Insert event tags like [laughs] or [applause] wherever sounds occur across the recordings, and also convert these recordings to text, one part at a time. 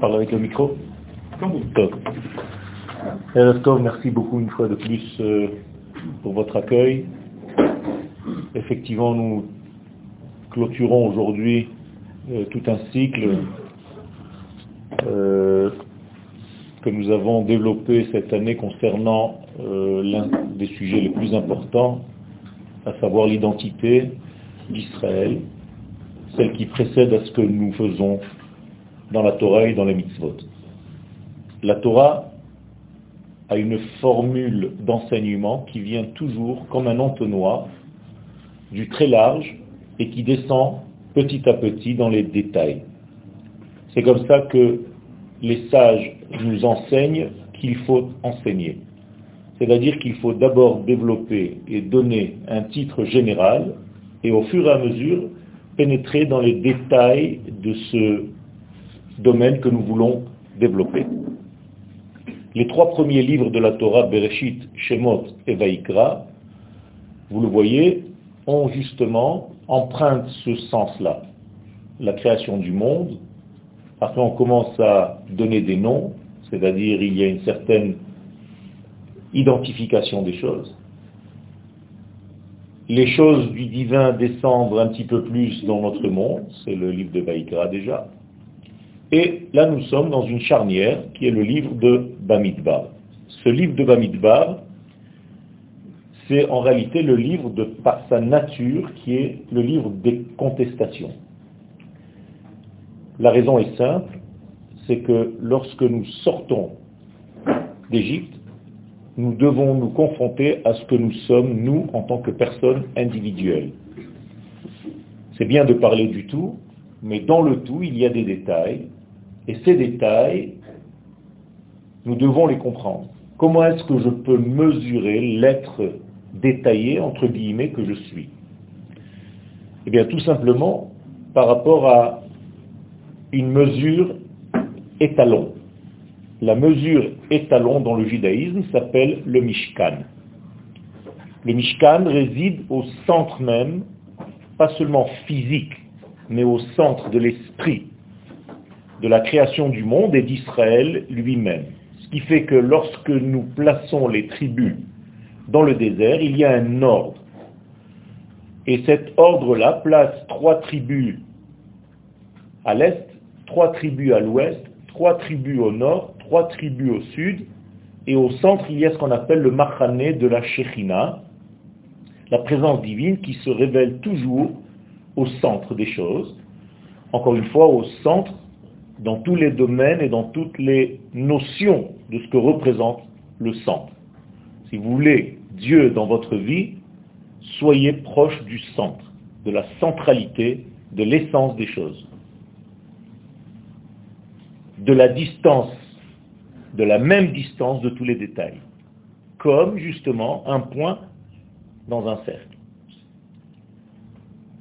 Parle avec le micro. merci beaucoup une fois de plus euh, pour votre accueil. Effectivement, nous clôturons aujourd'hui euh, tout un cycle euh, que nous avons développé cette année concernant l'un des sujets les plus importants, à savoir l'identité d'Israël, celle qui précède à ce que nous faisons dans la Torah et dans les mitzvot. La Torah a une formule d'enseignement qui vient toujours comme un entonnoir du très large et qui descend petit à petit dans les détails. C'est comme ça que les sages nous enseignent qu'il faut enseigner. C'est-à-dire qu'il faut d'abord développer et donner un titre général et au fur et à mesure pénétrer dans les détails de ce domaine que nous voulons développer. Les trois premiers livres de la Torah, Bereshit, Shemot et Vaikra, vous le voyez, ont justement emprunté ce sens-là. La création du monde, après on commence à donner des noms, c'est-à-dire il y a une certaine identification des choses. Les choses du divin descendent un petit peu plus dans notre monde, c'est le livre de Vaikra déjà. Et là, nous sommes dans une charnière qui est le livre de Bamidbar. Ce livre de Bamidbar, c'est en réalité le livre de sa nature qui est le livre des contestations. La raison est simple, c'est que lorsque nous sortons d'Égypte, nous devons nous confronter à ce que nous sommes, nous, en tant que personnes individuelles. C'est bien de parler du tout, mais dans le tout, il y a des détails, et ces détails, nous devons les comprendre. Comment est-ce que je peux mesurer l'être détaillé, entre guillemets, que je suis? Eh bien, tout simplement par rapport à une mesure étalon. La mesure étalon dans le judaïsme s'appelle le Mishkan. Le Mishkan réside au centre même, pas seulement physique, mais au centre de l'esprit de la création du monde et d'Israël lui-même. Ce qui fait que lorsque nous plaçons les tribus dans le désert, il y a un ordre. Et cet ordre-là place trois tribus à l'est, trois tribus à l'ouest, trois tribus au nord, trois tribus au sud, et au centre, il y a ce qu'on appelle le machané de la Shechina, la présence divine qui se révèle toujours au centre des choses, encore une fois au centre dans tous les domaines et dans toutes les notions de ce que représente le centre. Si vous voulez Dieu dans votre vie, soyez proche du centre, de la centralité, de l'essence des choses. De la distance, de la même distance de tous les détails. Comme justement un point dans un cercle.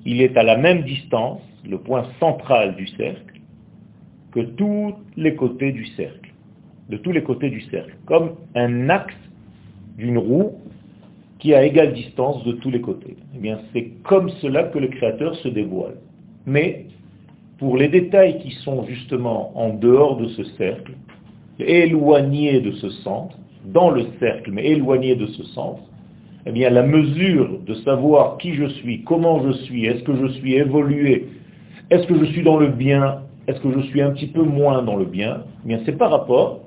Il est à la même distance, le point central du cercle, que tous les côtés du cercle, de tous les côtés du cercle, comme un axe d'une roue qui a égale distance de tous les côtés. Eh c'est comme cela que le Créateur se dévoile. Mais, pour les détails qui sont justement en dehors de ce cercle, éloignés de ce centre, dans le cercle, mais éloignés de ce centre, eh bien, la mesure de savoir qui je suis, comment je suis, est-ce que je suis évolué, est-ce que je suis dans le bien, est-ce que je suis un petit peu moins dans le bien Eh bien, c'est par rapport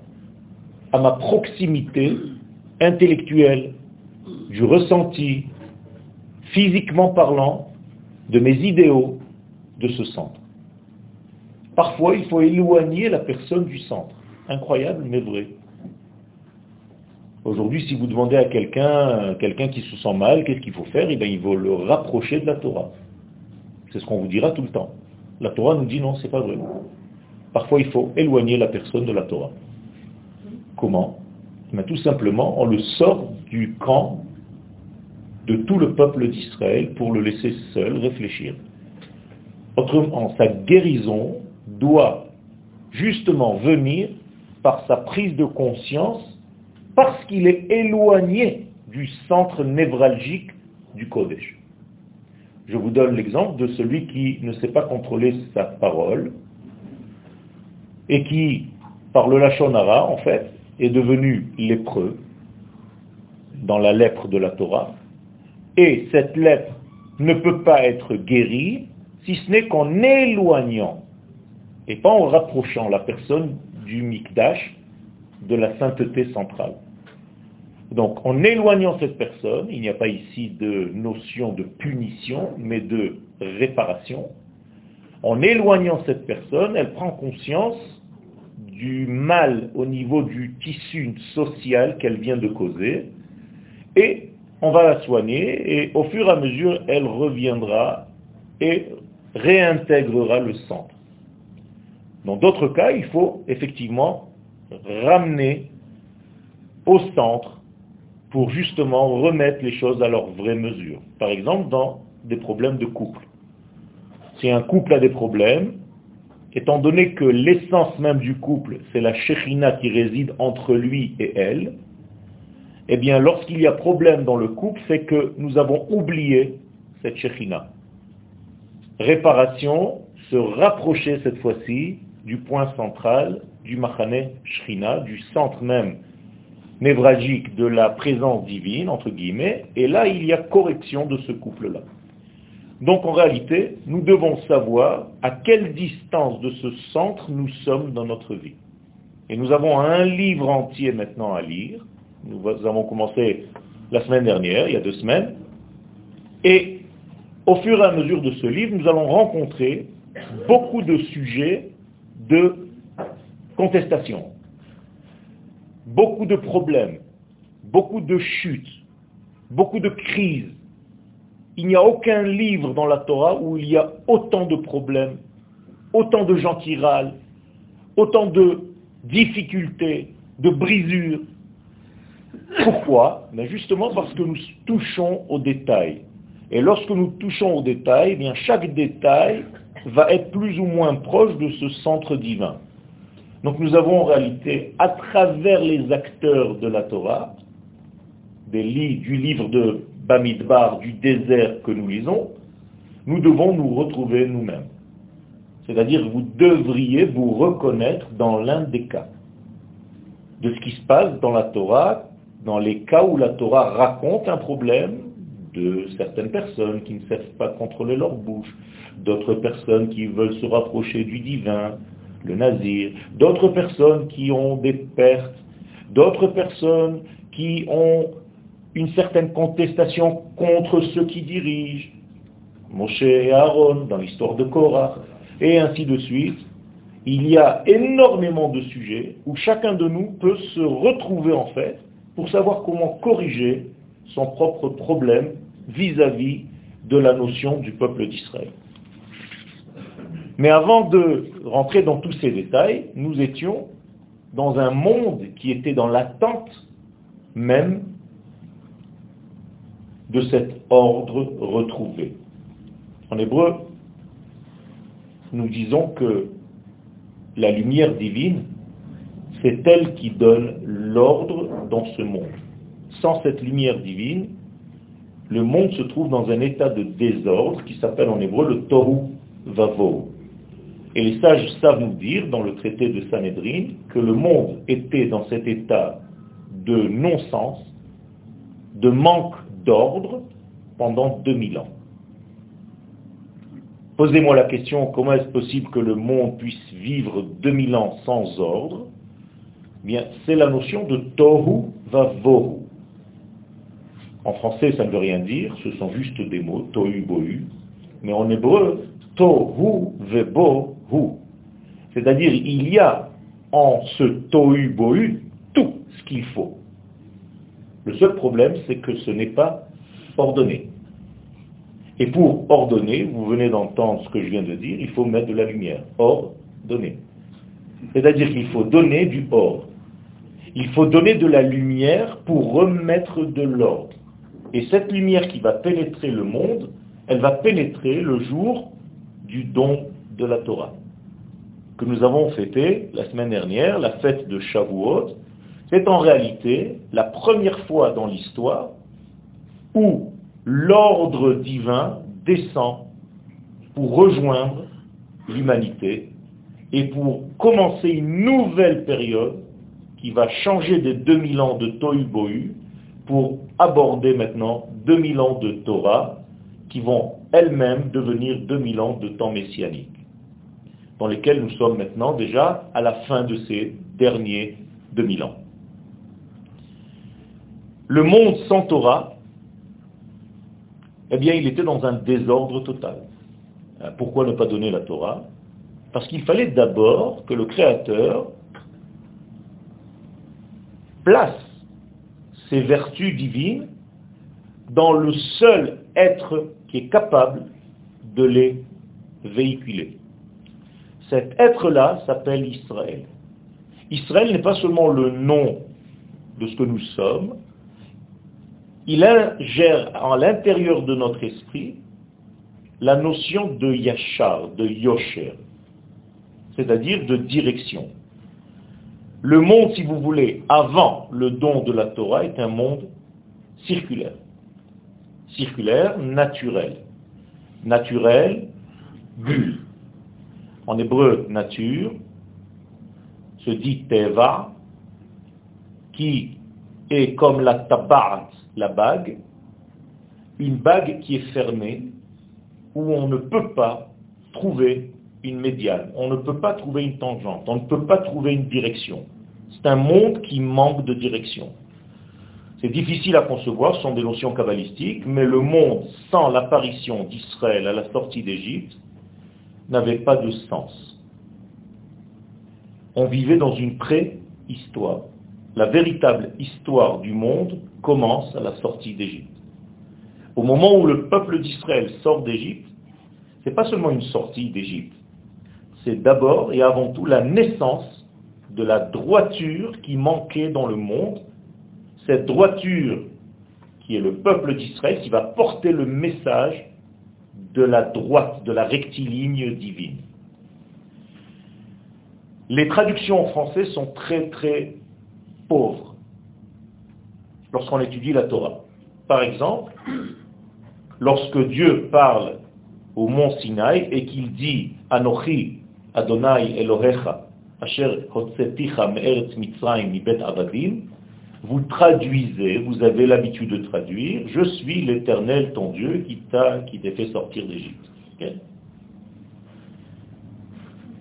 à ma proximité intellectuelle, du ressenti, physiquement parlant, de mes idéaux, de ce centre. Parfois, il faut éloigner la personne du centre. Incroyable, mais vrai. Aujourd'hui, si vous demandez à quelqu'un, quelqu'un qui se sent mal, qu'est-ce qu'il faut faire? Eh bien, il faut le rapprocher de la Torah. C'est ce qu'on vous dira tout le temps. La Torah nous dit non, c'est pas vrai. Parfois, il faut éloigner la personne de la Torah. Comment? Mais Tout simplement, on le sort du camp de tout le peuple d'Israël pour le laisser seul réfléchir. Autrement, sa guérison doit justement venir par sa prise de conscience parce qu'il est éloigné du centre névralgique du Kodesh. Je vous donne l'exemple de celui qui ne sait pas contrôler sa parole et qui, par le Lachonara, en fait, est devenu lépreux dans la lèpre de la Torah. Et cette lèpre ne peut pas être guérie si ce n'est qu'en éloignant et pas en rapprochant la personne du Mikdash de la sainteté centrale. Donc en éloignant cette personne, il n'y a pas ici de notion de punition, mais de réparation. En éloignant cette personne, elle prend conscience du mal au niveau du tissu social qu'elle vient de causer, et on va la soigner, et au fur et à mesure, elle reviendra et réintégrera le centre. Dans d'autres cas, il faut effectivement ramener au centre pour justement remettre les choses à leur vraie mesure. Par exemple, dans des problèmes de couple. Si un couple a des problèmes, étant donné que l'essence même du couple, c'est la shechina qui réside entre lui et elle, eh bien, lorsqu'il y a problème dans le couple, c'est que nous avons oublié cette shechina. Réparation, se rapprocher cette fois-ci du point central du Machane Shrina, du centre même névralgique de la présence divine, entre guillemets, et là il y a correction de ce couple-là. Donc en réalité, nous devons savoir à quelle distance de ce centre nous sommes dans notre vie. Et nous avons un livre entier maintenant à lire. Nous avons commencé la semaine dernière, il y a deux semaines. Et au fur et à mesure de ce livre, nous allons rencontrer beaucoup de sujets de contestation, beaucoup de problèmes, beaucoup de chutes, beaucoup de crises. Il n'y a aucun livre dans la Torah où il y a autant de problèmes, autant de gens qui râlent, autant de difficultés, de brisures. Pourquoi? Ben Justement parce que nous touchons aux détails. Et lorsque nous touchons aux détails, eh bien chaque détail va être plus ou moins proche de ce centre divin. Donc nous avons en réalité, à travers les acteurs de la Torah, du livre de Bamidbar, du désert que nous lisons, nous devons nous retrouver nous-mêmes. C'est-à-dire vous devriez vous reconnaître dans l'un des cas de ce qui se passe dans la Torah, dans les cas où la Torah raconte un problème de certaines personnes qui ne savent pas contrôler leur bouche, d'autres personnes qui veulent se rapprocher du divin, le nazir, d'autres personnes qui ont des pertes, d'autres personnes qui ont une certaine contestation contre ceux qui dirigent, Moshe et Aaron dans l'histoire de Korah, et ainsi de suite. Il y a énormément de sujets où chacun de nous peut se retrouver en fait pour savoir comment corriger son propre problème vis-à-vis de la notion du peuple d'Israël. Mais avant de rentrer dans tous ces détails, nous étions dans un monde qui était dans l'attente même de cet ordre retrouvé. En hébreu, nous disons que la lumière divine, c'est elle qui donne l'ordre dans ce monde. Sans cette lumière divine, le monde se trouve dans un état de désordre qui s'appelle en hébreu le tohu vavo. Et les sages savent nous dire, dans le traité de Sanhedrin, que le monde était dans cet état de non-sens, de manque d'ordre pendant 2000 ans. Posez-moi la question, comment est-ce possible que le monde puisse vivre 2000 ans sans ordre? Eh Bien, c'est la notion de tohu vavohu. En français, ça ne veut rien dire, ce sont juste des mots, tohu bohu. Mais en hébreu, tohu vebo c'est-à-dire, il y a en ce tohu bohu tout ce qu'il faut. Le seul problème, c'est que ce n'est pas ordonné. Et pour ordonner, vous venez d'entendre ce que je viens de dire, il faut mettre de la lumière. Ordonner. C'est-à-dire qu'il faut donner du ordre. Il faut donner de la lumière pour remettre de l'ordre. Et cette lumière qui va pénétrer le monde, elle va pénétrer le jour du don de la Torah que nous avons fêté la semaine dernière, la fête de Shavuot, c'est en réalité la première fois dans l'histoire où l'ordre divin descend pour rejoindre l'humanité et pour commencer une nouvelle période qui va changer des 2000 ans de Tohu Bohu pour aborder maintenant 2000 ans de Torah qui vont elles-mêmes devenir 2000 ans de temps messianique, dans lesquels nous sommes maintenant déjà à la fin de ces derniers 2000 ans. Le monde sans Torah, eh bien, il était dans un désordre total. Euh, pourquoi ne pas donner la Torah? Parce qu'il fallait d'abord que le Créateur place ses vertus divines dans le seul être qui est capable de les véhiculer. Cet être-là s'appelle Israël. Israël n'est pas seulement le nom de ce que nous sommes, il ingère à l'intérieur de notre esprit la notion de yachar, de yosher, c'est-à-dire de direction. Le monde, si vous voulez, avant le don de la Torah, est un monde circulaire. Circulaire, naturel. Naturel, bulle. En hébreu, nature, se dit teva, qui est comme la tabat, la bague, une bague qui est fermée, où on ne peut pas trouver une médiane, on ne peut pas trouver une tangente, on ne peut pas trouver une direction. C'est un monde qui manque de direction. C'est difficile à concevoir, ce sont des notions kabbalistiques, mais le monde sans l'apparition d'Israël à la sortie d'Égypte n'avait pas de sens. On vivait dans une préhistoire. La véritable histoire du monde commence à la sortie d'Égypte. Au moment où le peuple d'Israël sort d'Égypte, ce n'est pas seulement une sortie d'Égypte, c'est d'abord et avant tout la naissance de la droiture qui manquait dans le monde, cette droiture qui est le peuple d'Israël, qui va porter le message de la droite, de la rectiligne divine. Les traductions en français sont très très pauvres lorsqu'on étudie la Torah. Par exemple, lorsque Dieu parle au mont Sinaï et qu'il dit Anochi Adonai Elohecha Asher Me'eretz Mitzrayim Mibet Avadim vous traduisez, vous avez l'habitude de traduire, je suis l'éternel ton Dieu qui t'a qui t'a fait sortir d'Égypte.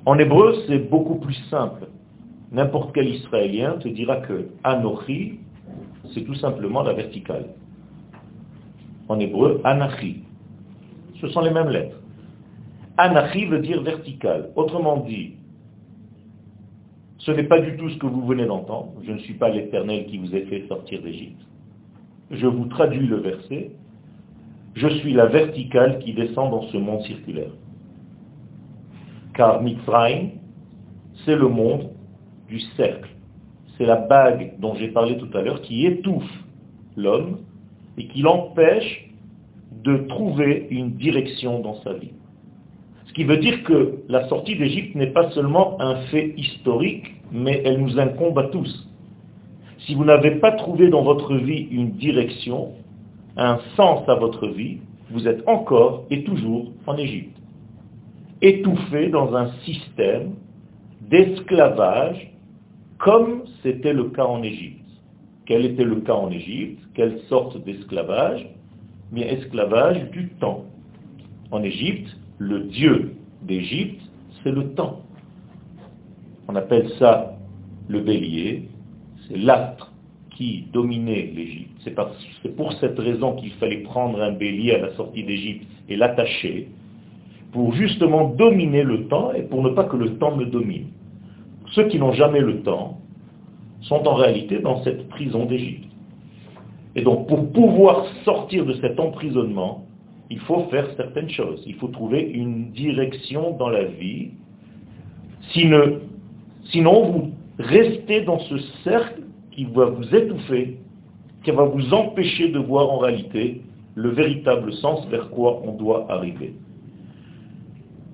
en hébreu, c'est beaucoup plus simple. N'importe quel Israélien te dira que Anochi, c'est tout simplement la verticale. En hébreu, Anachi. Ce sont les mêmes lettres. Anachi veut dire vertical. Autrement dit, ce n'est pas du tout ce que vous venez d'entendre. Je ne suis pas l'Éternel qui vous a fait sortir d'Égypte. Je vous traduis le verset. Je suis la verticale qui descend dans ce monde circulaire. Car Mitzrayim, c'est le monde du cercle. C'est la bague dont j'ai parlé tout à l'heure qui étouffe l'homme et qui l'empêche de trouver une direction dans sa vie. Ce qui veut dire que la sortie d'Égypte n'est pas seulement un fait historique, mais elle nous incombe à tous. Si vous n'avez pas trouvé dans votre vie une direction, un sens à votre vie, vous êtes encore et toujours en Égypte. Étouffé dans un système d'esclavage comme c'était le cas en Égypte. Quel était le cas en Égypte? Quelle sorte d'esclavage? Mais esclavage du temps. En Égypte, le dieu d'Égypte, c'est le temps. On appelle ça le bélier, c'est l'astre qui dominait l'Égypte. C'est pour cette raison qu'il fallait prendre un bélier à la sortie d'Égypte et l'attacher, pour justement dominer le temps et pour ne pas que le temps me domine. Ceux qui n'ont jamais le temps sont en réalité dans cette prison d'Égypte. Et donc pour pouvoir sortir de cet emprisonnement, il faut faire certaines choses. Il faut trouver une direction dans la vie. Sinon, vous restez dans ce cercle qui va vous étouffer, qui va vous empêcher de voir en réalité le véritable sens vers quoi on doit arriver.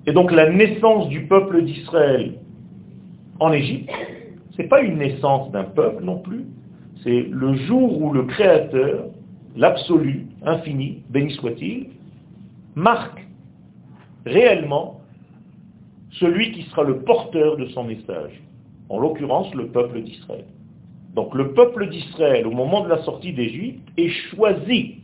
Et donc la naissance du peuple d'Israël en Égypte, ce n'est pas une naissance d'un peuple non plus, c'est le jour où le Créateur, l'absolu, infini, béni soit-il, marque réellement celui qui sera le porteur de son message, en l'occurrence le peuple d'Israël. Donc le peuple d'Israël, au moment de la sortie d'Égypte, est choisi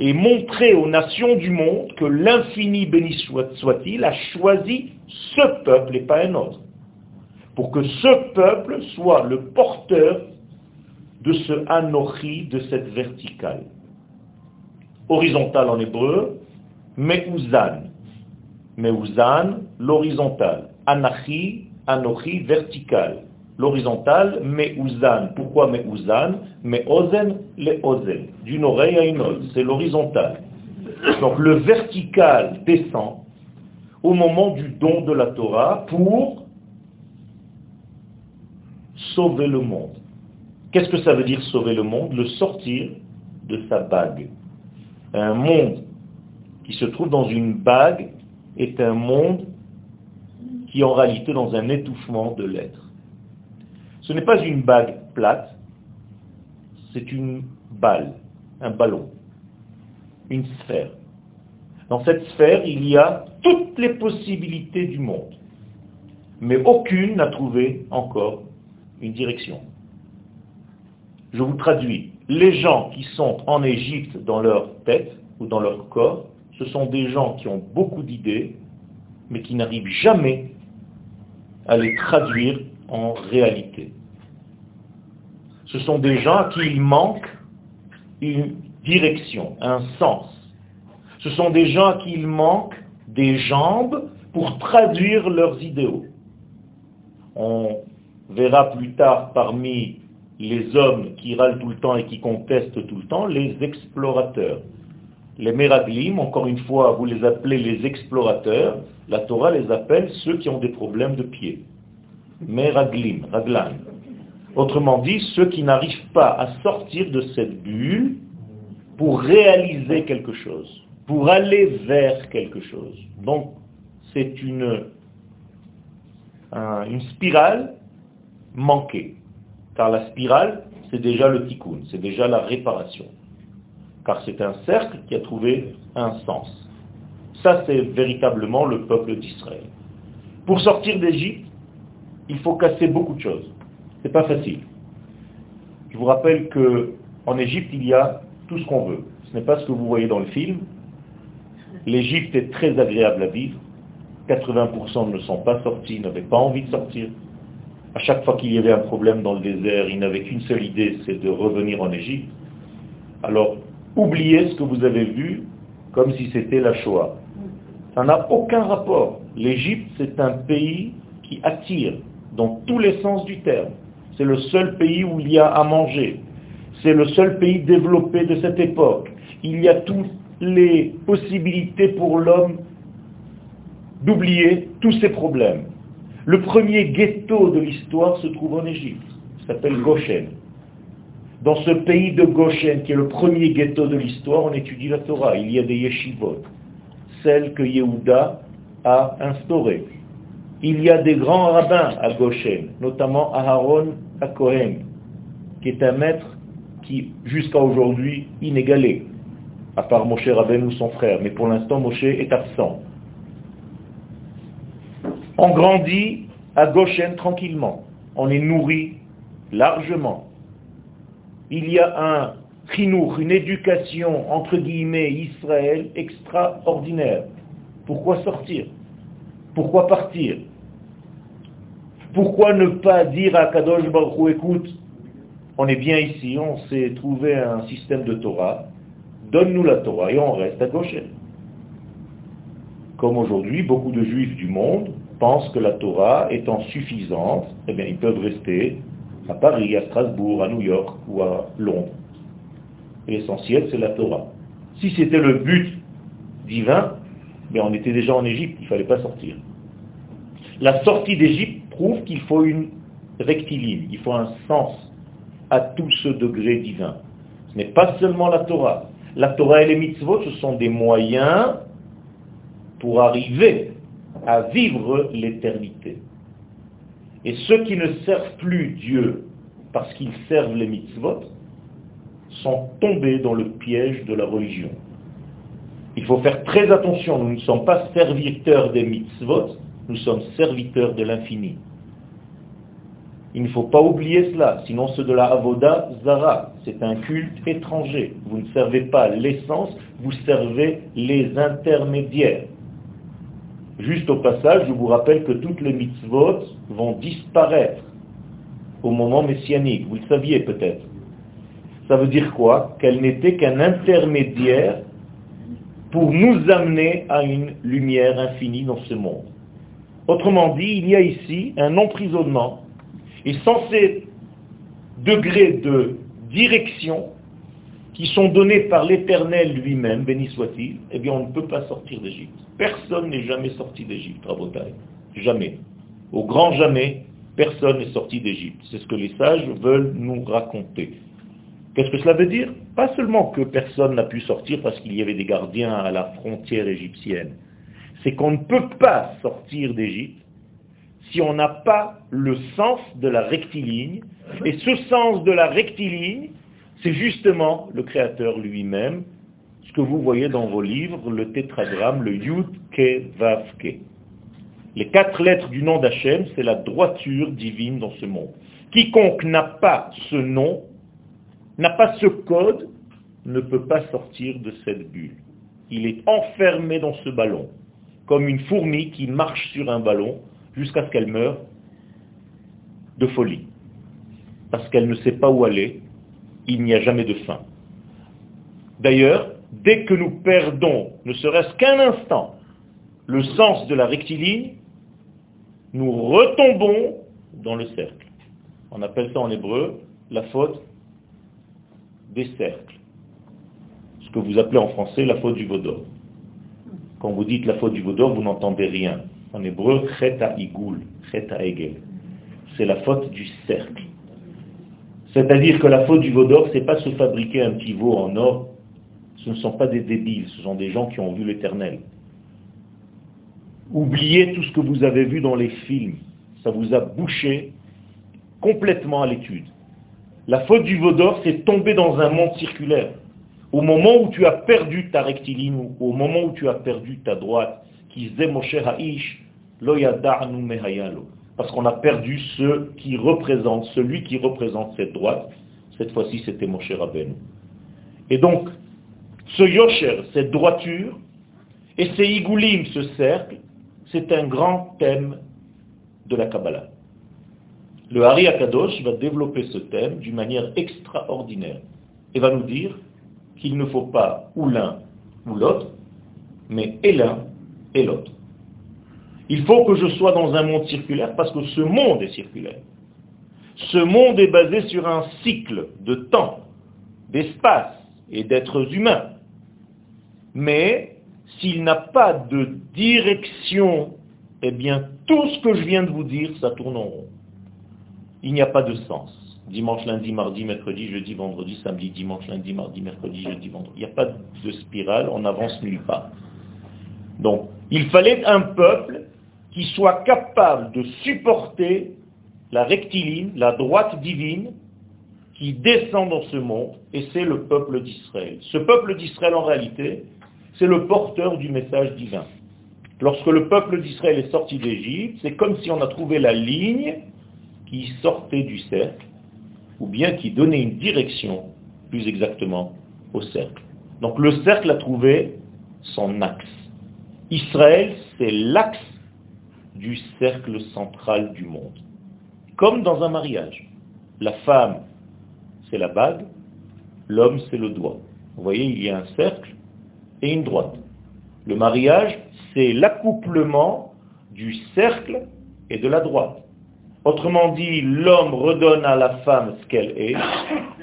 et montré aux nations du monde que l'infini béni soit-il a choisi ce peuple et pas un autre. Pour que ce peuple soit le porteur de ce anochi, de cette verticale. Horizontale en hébreu, meuzan. Meuzan, l'horizontale. Anachi, anochi, verticale. L'horizontale, meuzan. Pourquoi meuzan? Meozen, le ozen. D'une oreille à une autre. C'est l'horizontale. Donc le vertical descend au moment du don de la Torah pour sauver le monde. Qu'est-ce que ça veut dire sauver le monde? Le sortir de sa bague. Un monde qui se trouve dans une bague est un monde qui est en réalité dans un étouffement de l'être. Ce n'est pas une bague plate, c'est une balle, un ballon, une sphère. Dans cette sphère, il y a toutes les possibilités du monde, mais aucune n'a trouvé encore une direction. Je vous traduis. Les gens qui sont en Égypte dans leur tête ou dans leur corps, ce sont des gens qui ont beaucoup d'idées, mais qui n'arrivent jamais à les traduire en réalité. Ce sont des gens à qui il manque une direction, un sens. Ce sont des gens à qui il manque des jambes pour traduire leurs idéaux. On verra plus tard parmi les hommes qui râlent tout le temps et qui contestent tout le temps, les explorateurs. Les Meraglim, encore une fois, vous les appelez les explorateurs, la Torah les appelle ceux qui ont des problèmes de pied. Meraglim, raglan. Autrement dit, ceux qui n'arrivent pas à sortir de cette bulle pour réaliser quelque chose, pour aller vers quelque chose. Donc, c'est une, une spirale manquée. Car la spirale, c'est déjà le tikkun, c'est déjà la réparation. Car c'est un cercle qui a trouvé un sens. Ça, c'est véritablement le peuple d'Israël. Pour sortir d'Égypte, il faut casser beaucoup de choses. C'est pas facile. Je vous rappelle que en Égypte, il y a tout ce qu'on veut. Ce n'est pas ce que vous voyez dans le film. L'Égypte est très agréable à vivre. 80% ne sont pas sortis, n'avaient pas envie de sortir. À chaque fois qu'il y avait un problème dans le désert, ils n'avaient qu'une seule idée, c'est de revenir en Égypte. Alors, oubliez ce que vous avez vu comme si c'était la Shoah. Ça n'a aucun rapport. L'Égypte, c'est un pays qui attire dans tous les sens du terme. C'est le seul pays où il y a à manger. C'est le seul pays développé de cette époque. Il y a toutes les possibilités pour l'homme d'oublier tous ses problèmes. Le premier ghetto de l'histoire se trouve en Égypte. Il s'appelle Goshen. Dans ce pays de Goshen, qui est le premier ghetto de l'histoire, on étudie la Torah. Il y a des yeshivot, celles que Yehuda a instaurées. Il y a des grands rabbins à Goshen, notamment Aharon Akohen, qui est un maître qui, jusqu'à aujourd'hui, inégalé, à part Moshe Rabbeinu, son frère. Mais pour l'instant, Moshe est absent. On grandit à Goshen tranquillement. On est nourri largement. Il y a un chinour, une éducation, entre guillemets, Israël extraordinaire. Pourquoi sortir? Pourquoi partir? Pourquoi ne pas dire à Kadosh Baruch écoute, on est bien ici, on s'est trouvé un système de Torah, donne-nous la Torah et on reste à Goshen. Comme aujourd'hui, beaucoup de juifs du monde pensent que la Torah étant suffisante, eh bien, ils peuvent rester à Paris, à Strasbourg, à New York ou à Londres. L'essentiel, c'est la Torah. Si c'était le but divin, mais on était déjà en Égypte, il ne fallait pas sortir. La sortie d'Égypte prouve qu'il faut une rectiligne, il faut un sens à tout ce degré divin. Ce n'est pas seulement la Torah. La Torah et les mitzvot, ce sont des moyens pour arriver à vivre l'éternité. Et ceux qui ne servent plus Dieu parce qu'ils servent les mitzvot sont tombés dans le piège de la religion. Il faut faire très attention, nous ne sommes pas serviteurs des mitzvot, nous sommes serviteurs de l'infini. Il ne faut pas oublier cela, sinon c'est de la avoda zara, c'est un culte étranger. Vous ne servez pas l'essence, vous servez les intermédiaires. Juste au passage, je vous rappelle que toutes les mitzvot vont disparaître au moment messianique. Vous le saviez peut-être. Ça veut dire quoi? Qu'elles n'étaient qu'un intermédiaire pour nous amener à une lumière infinie dans ce monde. Autrement dit, il y a ici un emprisonnement. Et sans ces degrés de direction qui sont donnés par l'Éternel lui-même, béni soit-il, eh bien on ne peut pas sortir d'Égypte. Personne n'est jamais sorti d'Égypte, Rabotai. Jamais. Au grand jamais, personne n'est sorti d'Égypte. C'est ce que les sages veulent nous raconter. Qu'est-ce que cela veut dire? Pas seulement que personne n'a pu sortir parce qu'il y avait des gardiens à la frontière égyptienne. C'est qu'on ne peut pas sortir d'Égypte si on n'a pas le sens de la rectiligne. Et ce sens de la rectiligne, c'est justement le Créateur lui-même, ce que vous voyez dans vos livres, le tétragramme, le Yud Ke Ke. Les quatre lettres du nom d'Hachem, c'est la droiture divine dans ce monde. Quiconque n'a pas ce nom n'a pas ce code, ne peut pas sortir de cette bulle. Il est enfermé dans ce ballon, comme une fourmi qui marche sur un ballon jusqu'à ce qu'elle meure de folie. Parce qu'elle ne sait pas où aller, il n'y a jamais de fin. D'ailleurs, dès que nous perdons, ne serait-ce qu'un instant, le sens de la rectiligne, nous retombons dans le cercle. On appelle ça en hébreu la faute des cercles. Ce que vous appelez en français la faute du vaudor. Quand vous dites la faute du vaudor, vous n'entendez rien. En hébreu, cheta igul, cheta egel. C'est la faute du cercle. C'est-à-dire que la faute du vaudor, c'est pas se fabriquer un petit veau en or. Ce ne sont pas des débiles, ce sont des gens qui ont vu l'éternel. Oubliez tout ce que vous avez vu dans les films. Ça vous a bouché complètement à l'étude. La faute du Vaudor, c'est tomber dans un monde circulaire. Au moment où tu as perdu ta rectiligne, au moment où tu as perdu ta droite, parce qu'on a perdu qui celui qui représente cette droite. Cette fois-ci, c'était Moshe Rabbeinu. Et donc, ce Yosher, cette droiture, et ces Igoulim, ce cercle, c'est un grand thème de la Kabbalah. Le Hari Akadosh va développer ce thème d'une manière extraordinaire et va nous dire qu'il ne faut pas ou l'un ou l'autre, mais et l'un et l'autre. Il faut que je sois dans un monde circulaire parce que ce monde est circulaire. Ce monde est basé sur un cycle de temps, d'espace et d'êtres humains. Mais s'il n'a pas de direction, eh bien tout ce que je viens de vous dire, ça tourne en rond il n'y a pas de sens. Dimanche, lundi, mardi, mercredi, jeudi, vendredi, samedi, dimanche, lundi, mardi, mercredi, jeudi, vendredi. Il n'y a pas de spirale, on n'avance nulle part. Donc, il fallait un peuple qui soit capable de supporter la rectiligne, la droite divine, qui descend dans ce monde, et c'est le peuple d'Israël. Ce peuple d'Israël, en réalité, c'est le porteur du message divin. Lorsque le peuple d'Israël est sorti d'Égypte, c'est comme si on a trouvé la ligne qui sortait du cercle, ou bien qui donnait une direction, plus exactement, au cercle. Donc le cercle a trouvé son axe. Israël, c'est l'axe du cercle central du monde. Comme dans un mariage. La femme, c'est la bague, l'homme, c'est le doigt. Vous voyez, il y a un cercle et une droite. Le mariage, c'est l'accouplement du cercle et de la droite. Autrement dit, l'homme redonne à la femme ce qu'elle est.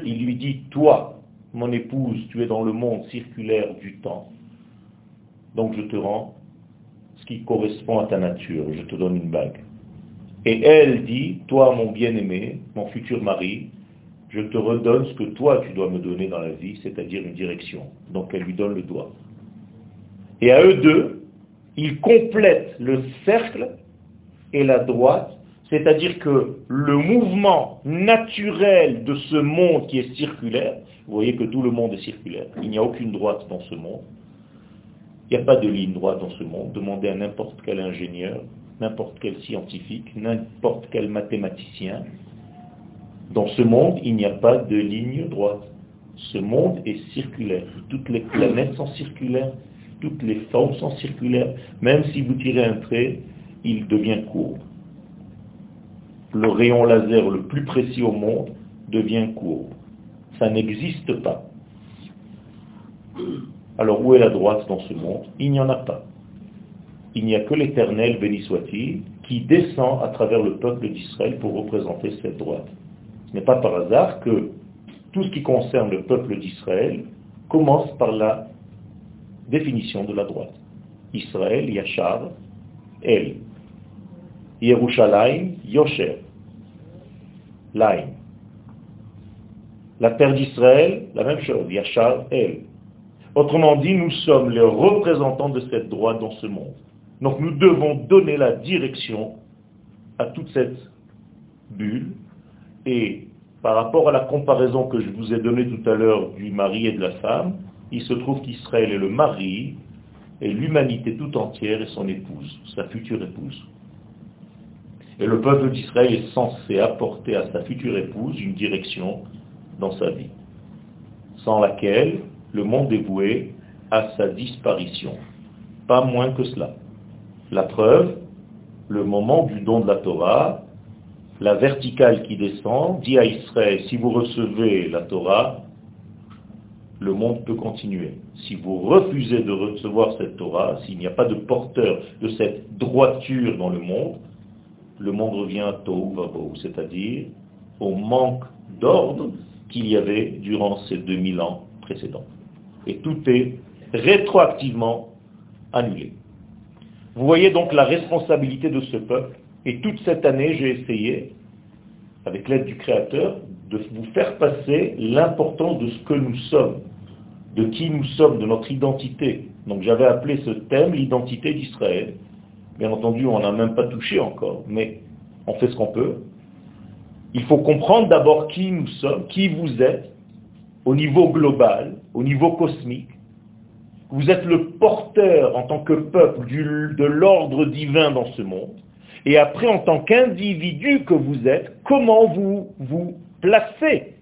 Il lui dit, toi, mon épouse, tu es dans le monde circulaire du temps. Donc je te rends ce qui correspond à ta nature. Je te donne une bague. Et elle dit, toi, mon bien-aimé, mon futur mari, je te redonne ce que toi, tu dois me donner dans la vie, c'est-à-dire une direction. Donc elle lui donne le doigt. Et à eux deux, ils complètent le cercle et la droite c'est-à-dire que le mouvement naturel de ce monde qui est circulaire, vous voyez que tout le monde est circulaire, il n'y a aucune droite dans ce monde, Il n'y a pas de ligne droite dans ce monde. Demandez à n'importe quel ingénieur, n'importe quel scientifique, n'importe quel mathématicien. Dans ce monde, il n'y a pas de ligne droite. Ce monde est circulaire. Toutes les planètes sont circulaires. Toutes les formes sont circulaires. Même si vous tirez un trait, il devient court. Le rayon laser le plus précis au monde devient court. Ça n'existe pas. Alors où est la droite dans ce monde? Il n'y en a pas. Il n'y a que l'Éternel, béni soit-il, qui descend à travers le peuple d'Israël pour représenter cette droite. Ce n'est pas par hasard que tout ce qui concerne le peuple d'Israël commence par la définition de la droite. Israël, Yachar, El. Yerushalayim, Yosher. Laim. La terre d'Israël, la même chose, Yachar, El. Autrement dit, nous sommes les représentants de cette droite dans ce monde. Donc nous devons donner la direction à toute cette bulle. Et par rapport à la comparaison que je vous ai donnée tout à l'heure du mari et de la femme, il se trouve qu'Israël est le mari et l'humanité tout entière est son épouse, sa future épouse. Et le peuple d'Israël est censé apporter à sa future épouse une direction dans sa vie, sans laquelle le monde est voué à sa disparition. Pas moins que cela. La preuve, le moment du don de la Torah, la verticale qui descend, dit à Israël, si vous recevez la Torah, le monde peut continuer. Si vous refusez de recevoir cette Torah, s'il n'y a pas de porteur de cette droiture dans le monde, le monde revient à Tohu c'est-à-dire au manque d'ordre qu'il y avait durant ces 2000 ans précédents et tout est rétroactivement annulé. Vous voyez donc la responsabilité de ce peuple, et toute cette année, j'ai essayé, avec l'aide du Créateur, de vous faire passer l'importance de ce que nous sommes, de qui nous sommes, de notre identité. Donc j'avais appelé ce thème l'identité d'Israël. Bien entendu, on n'a même pas touché encore, mais on fait ce qu'on peut. Il faut comprendre d'abord qui nous sommes, qui vous êtes, au niveau global, au niveau cosmique. Vous êtes le porteur en tant que peuple de l'ordre divin dans ce monde. Et après, en tant qu'individu que vous êtes, comment vous vous placez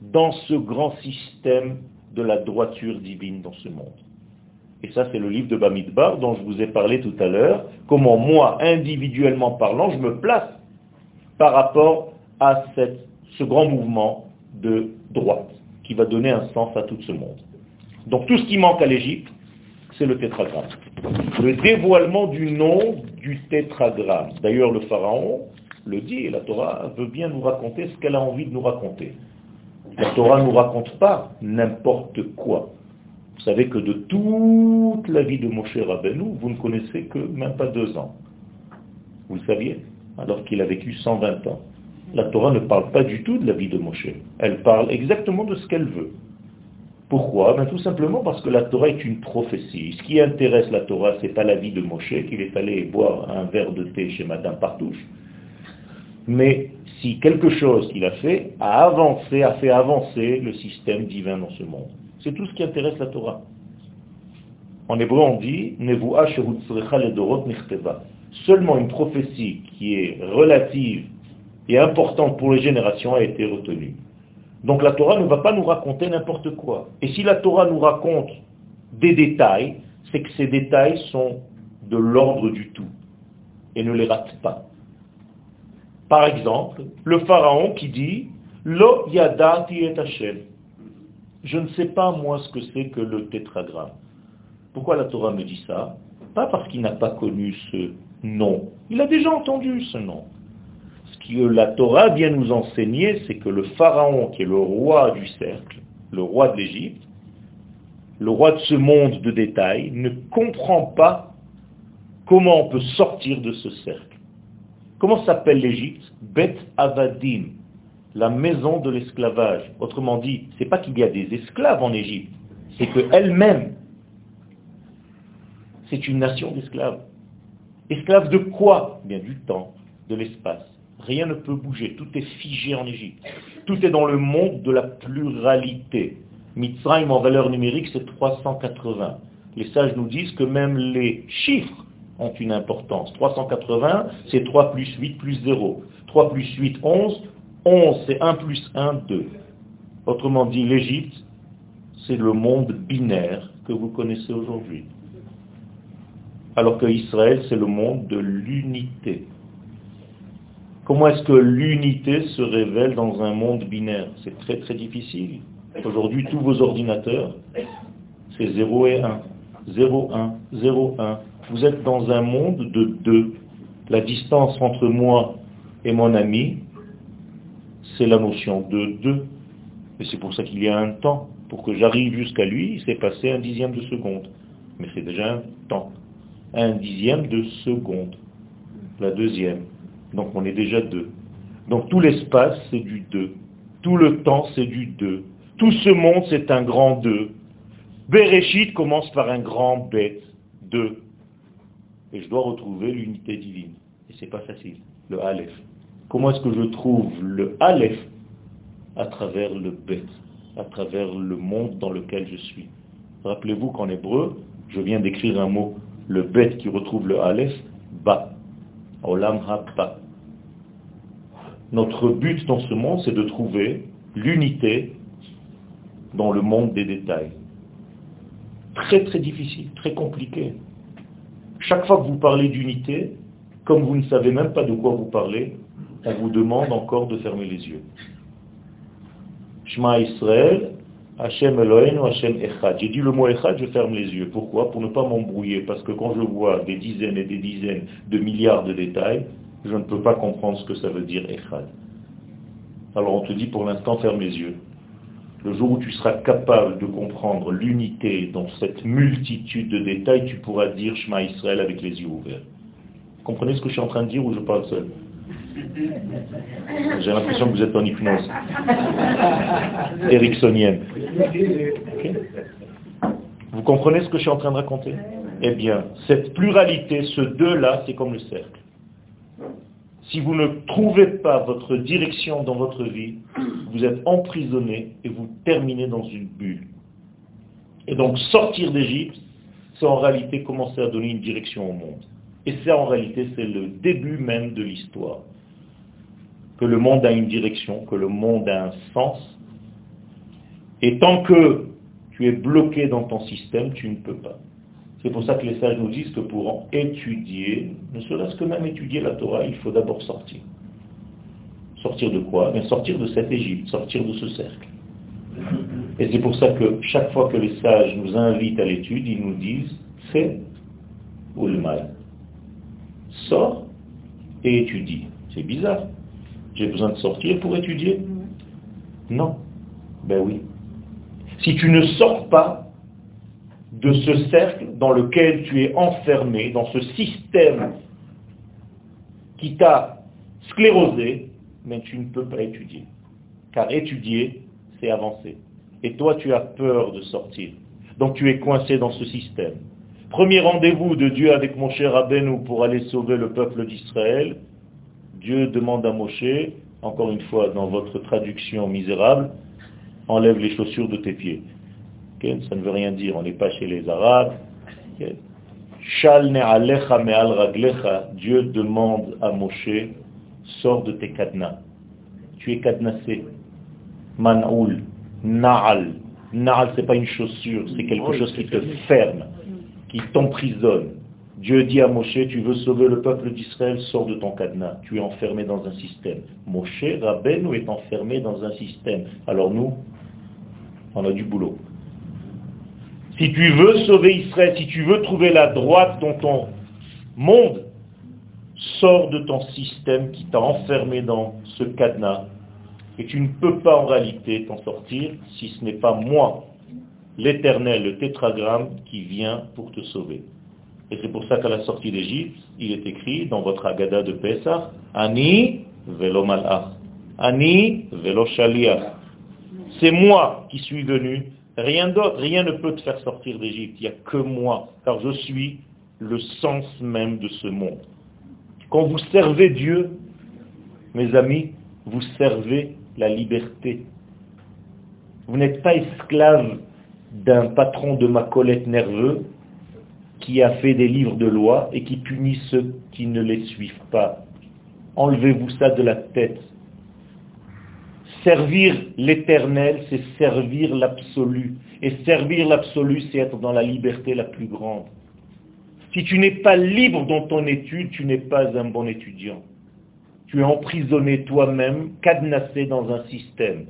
dans ce grand système de la droiture divine dans ce monde? Et ça, c'est le livre de Bamidbar dont je vous ai parlé tout à l'heure. Comment moi, individuellement parlant, je me place par rapport à ce grand mouvement de droite qui va donner un sens à tout ce monde. Donc tout ce qui manque à l'Égypte, c'est le tétragramme. Le dévoilement du nom du tétragramme. D'ailleurs, le Pharaon le dit, et la Torah veut bien nous raconter ce qu'elle a envie de nous raconter. La Torah ne nous raconte pas n'importe quoi. Vous savez que de toute la vie de Moshe Rabbeinu, vous ne connaissez que même pas deux ans. Vous le saviez? Alors qu'il a vécu 120 ans la Torah ne parle pas du tout de la vie de Moshe. Elle parle exactement de ce qu'elle veut. Pourquoi? Ben, Tout simplement parce que la Torah est une prophétie. Ce qui intéresse la Torah, ce n'est pas la vie de Moshe, qu'il est allé boire un verre de thé chez Madame Partouche. Mais si quelque chose qu'il a fait a avancé, a fait avancer le système divin dans ce monde. C'est tout ce qui intéresse la Torah. En hébreu, on dit Seulement une prophétie qui est relative et importante pour les générations a été retenue. Donc la Torah ne va pas nous raconter n'importe quoi. Et si la Torah nous raconte des détails, c'est que ces détails sont de l'ordre du tout et ne les rate pas. Par exemple, le pharaon qui dit Lo yadati et Hashem. Je ne sais pas moi ce que c'est que le tétragramme. Pourquoi la Torah me dit ça? Pas parce qu'il n'a pas connu ce nom. Il a déjà entendu ce nom que la Torah vient nous enseigner, c'est que le Pharaon, qui est le roi du cercle, le roi de l'Égypte, le roi de ce monde de détails, ne comprend pas comment on peut sortir de ce cercle. Comment s'appelle l'Égypte? Bet Avadim, la maison de l'esclavage. Autrement dit, c'est pas qu'il y a des esclaves en Égypte, c'est qu'elle-même, c'est une nation d'esclaves. Esclaves de quoi? Bien du temps, de l'espace. Rien ne peut bouger, tout est figé en Égypte. Tout est dans le monde de la pluralité. Mitzrayim en valeur numérique, c'est 380. Les sages nous disent que même les chiffres ont une importance. 380, c'est 3 plus 8 plus 0. 3 plus 8, 11. 11, c'est 1 plus 1, 2. Autrement dit, l'Égypte, c'est le monde binaire que vous connaissez aujourd'hui. Alors que Israël, c'est le monde de l'unité. Comment est-ce que l'unité se révèle dans un monde binaire? C'est très très difficile. Aujourd'hui, tous vos ordinateurs, c'est 0 et 1. 0, 1, 0, 1. Vous êtes dans un monde de 2. La distance entre moi et mon ami, c'est la notion de 2. Et c'est pour ça qu'il y a un temps. Pour que j'arrive jusqu'à lui, il s'est passé un dixième de seconde. Mais c'est déjà un temps. Un dixième de seconde. La deuxième. Donc on est déjà deux. Donc tout l'espace, c'est du deux. Tout le temps, c'est du deux. Tout ce monde, c'est un grand deux. Bereshit commence par un grand bête, deux. Et je dois retrouver l'unité divine. Et c'est pas facile, le Aleph. Comment est-ce que je trouve le Aleph À travers le bête, à travers le monde dans lequel je suis? Rappelez-vous qu'en hébreu, je viens d'écrire un mot, le bête qui retrouve le Aleph, ba. Olam ha Notre but dans ce monde, c'est de trouver l'unité dans le monde des détails. Très très difficile, très compliqué. Chaque fois que vous parlez d'unité, comme vous ne savez même pas de quoi vous parlez, on vous demande encore de fermer les yeux. Shema Israël, Hashem Elohenu, Hashem Echad. J'ai dit le mot Echad, je ferme les yeux. Pourquoi? Pour ne pas m'embrouiller. Parce que quand je vois des dizaines et des dizaines de milliards de détails, je ne peux pas comprendre ce que ça veut dire Echad. Alors on te dit pour l'instant, ferme les yeux. Le jour où tu seras capable de comprendre l'unité dans cette multitude de détails, tu pourras dire Shema Israël avec les yeux ouverts. Comprenez ce que je suis en train de dire ou je parle seul? J'ai l'impression que vous êtes en hypnose. Ericksonienne. Vous comprenez ce que je suis en train de raconter? Eh bien, cette pluralité, ce deux-là, c'est comme le cercle. Si vous ne trouvez pas votre direction dans votre vie, vous êtes emprisonné et vous terminez dans une bulle. Et donc sortir d'Égypte, c'est en réalité commencer à donner une direction au monde. Et ça en réalité, c'est le début même de l'histoire. Que le monde a une direction, que le monde a un sens. Et tant que tu es bloqué dans ton système, tu ne peux pas. C'est pour ça que les sages nous disent que pour étudier, ne serait-ce que même étudier la Torah, il faut d'abord sortir. Sortir de quoi? Sortir de cette Égypte, sortir de ce cercle. Et c'est pour ça que chaque fois que les sages nous invitent à l'étude, ils nous disent, c'est ou le mal. Sors et étudie. C'est bizarre. J'ai besoin de sortir pour étudier? Non. Ben oui. Si tu ne sors pas, de ce cercle dans lequel tu es enfermé, dans ce système qui t'a sclérosé, mais tu ne peux pas étudier. Car étudier, c'est avancer. Et toi, tu as peur de sortir. Donc tu es coincé dans ce système. Premier rendez-vous de Dieu avec mon cher Abenou pour aller sauver le peuple d'Israël. Dieu demande à Moshe, encore une fois dans votre traduction misérable, enlève les chaussures de tes pieds. Ça ne veut rien dire, on n'est pas chez les Arabes. Dieu demande à Moshe, sors de tes cadenas. Tu es cadenassé. Man'oul, na'al. Na'al, ce n'est pas une chaussure, c'est quelque chose qui te ferme, qui t'emprisonne. Dieu dit à Moshe, tu veux sauver le peuple d'Israël, sors de ton cadenas. Tu es enfermé dans un système. Moshe, Rabbeinu est enfermé dans un système. Alors nous, on a du boulot. Si tu veux sauver Israël, si tu veux trouver la droite dans ton monde, sors de ton système qui t'a enfermé dans ce cadenas. Et tu ne peux pas en réalité t'en sortir si ce n'est pas moi, l'éternel, le tétragramme, qui vient pour te sauver. Et c'est pour ça qu'à la sortie d'Égypte, il est écrit dans votre Agada de Pessah, Ani velo malach. Ani velo shaliach. C'est moi qui suis venu Rien d'autre, rien ne peut te faire sortir d'Égypte. Il n'y a que moi, car je suis le sens même de ce monde. Quand vous servez Dieu, mes amis, vous servez la liberté. Vous n'êtes pas esclave d'un patron de ma colette nerveux qui a fait des livres de loi et qui punit ceux qui ne les suivent pas. Enlevez-vous ça de la tête. Servir l'éternel, c'est servir l'absolu. Et servir l'absolu, c'est être dans la liberté la plus grande. Si tu n'es pas libre dans ton étude, tu n'es pas un bon étudiant. Tu es emprisonné toi-même, cadenassé dans un système.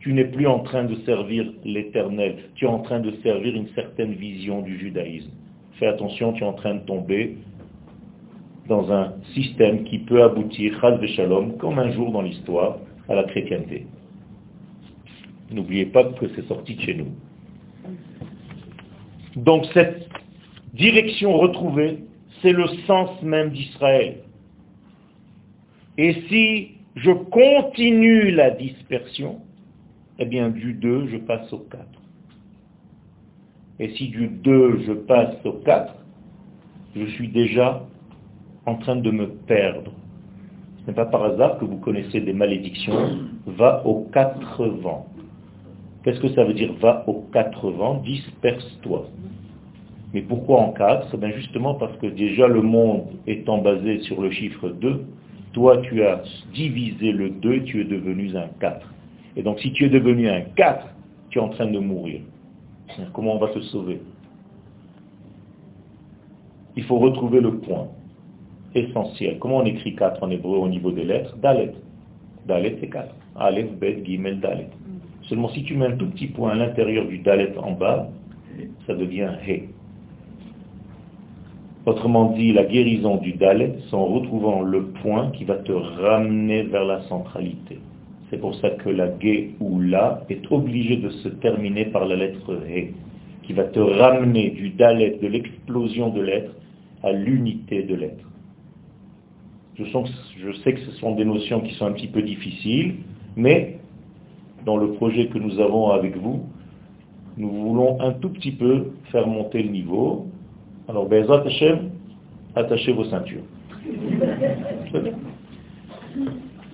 Tu n'es plus en train de servir l'éternel. Tu es en train de servir une certaine vision du judaïsme. Fais attention, tu es en train de tomber dans un système qui peut aboutir, chal shalom, comme un jour dans l'histoire, à la chrétienté. N'oubliez pas que c'est sorti de chez nous. Donc cette direction retrouvée, c'est le sens même d'Israël. Et si je continue la dispersion, eh bien du 2, je passe au 4. Et si du 2, je passe au 4, je suis déjà en train de me perdre. Ce n'est pas par hasard que vous connaissez des malédictions. Va aux quatre vents. Qu'est-ce que ça veut dire va aux quatre vents Disperse-toi. Mais pourquoi en quatre? Ben Justement parce que déjà le monde étant basé sur le chiffre 2, toi tu as divisé le 2 et tu es devenu un 4. Et donc si tu es devenu un 4, tu es en train de mourir. Comment on va se sauver? Il faut retrouver le point essentiel. Comment on écrit 4 en hébreu au niveau des lettres? Dalet. Dalet c'est 4. Aleph, Bet, Gimel, Dalet. Seulement si tu mets un tout petit point à l'intérieur du Dalet en bas, ça devient He. Autrement dit, la guérison du Dalet, c'est en retrouvant le point qui va te ramener vers la centralité. C'est pour ça que la Ge ou La est obligée de se terminer par la lettre He, qui va te ramener du Dalet, de l'explosion de l'être, à l'unité de l'être. Je, je sais que ce sont des notions qui sont un petit peu difficiles, mais dans le projet que nous avons avec vous, nous voulons un tout petit peu faire monter le niveau. Alors, Bezat Hashem, attachez vos ceintures. [laughs]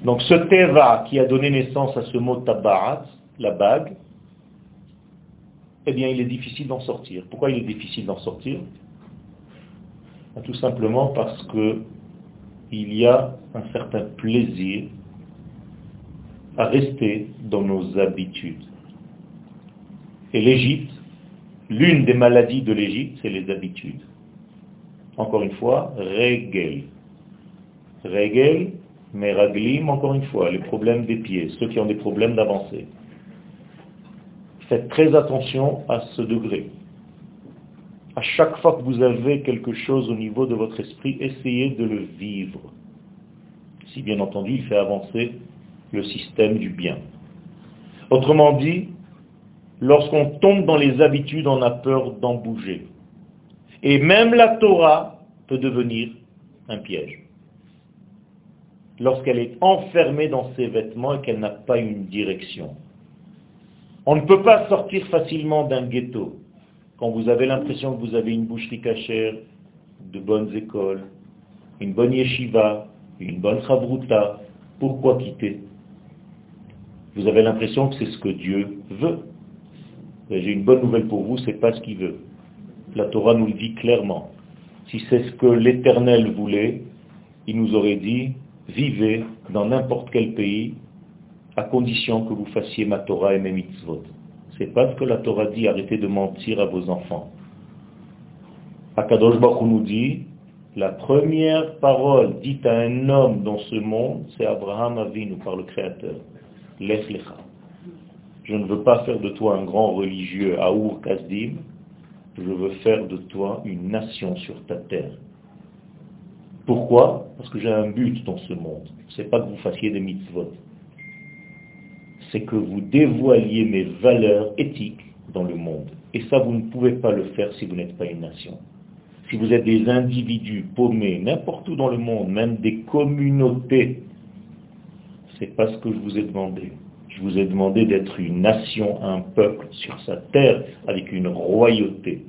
Donc ce Teva qui a donné naissance à ce mot tabarat, la bague, eh bien il est difficile d'en sortir. Pourquoi il est difficile d'en sortir? Tout simplement parce que il y a un certain plaisir à rester dans nos habitudes. Et l'Égypte, l'une des maladies de l'Égypte, c'est les habitudes. Encore une fois, régel. Régel, mais raglim, encore une fois, les problèmes des pieds, ceux qui ont des problèmes d'avancer. Faites très attention à ce degré. À chaque fois que vous avez quelque chose au niveau de votre esprit, essayez de le vivre. Si bien entendu, il fait avancer le système du bien. Autrement dit, lorsqu'on tombe dans les habitudes, on a peur d'en bouger. Et même la Torah peut devenir un piège. Lorsqu'elle est enfermée dans ses vêtements et qu'elle n'a pas une direction. On ne peut pas sortir facilement d'un ghetto quand vous avez l'impression que vous avez une boucherie cachère, de bonnes écoles, une bonne yeshiva, une bonne chavruta, pourquoi quitter? Vous avez l'impression que c'est ce que Dieu veut. J'ai une bonne nouvelle pour vous, c'est pas ce qu'il veut. La Torah nous le dit clairement. Si c'est ce que l'Éternel voulait, il nous aurait dit, vivez dans n'importe quel pays, à condition que vous fassiez ma Torah et mes mitzvot. C'est pas ce que la Torah dit, arrêtez de mentir à vos enfants. Akadosh Baruch nous dit, la première parole dite à un homme dans ce monde, c'est Abraham Avinu par le Créateur. Lech lecha. Je ne veux pas faire de toi un grand religieux, Aour Kasdim, je veux faire de toi une nation sur ta terre. Pourquoi? Parce que j'ai un but dans ce monde. Ce n'est pas que vous fassiez des mitzvot c'est que vous dévoiliez mes valeurs éthiques dans le monde. Et ça, vous ne pouvez pas le faire si vous n'êtes pas une nation. Si vous êtes des individus paumés n'importe où dans le monde, même des communautés, c'est pas ce que je vous ai demandé. Je vous ai demandé d'être une nation, un peuple sur sa terre, avec une royauté.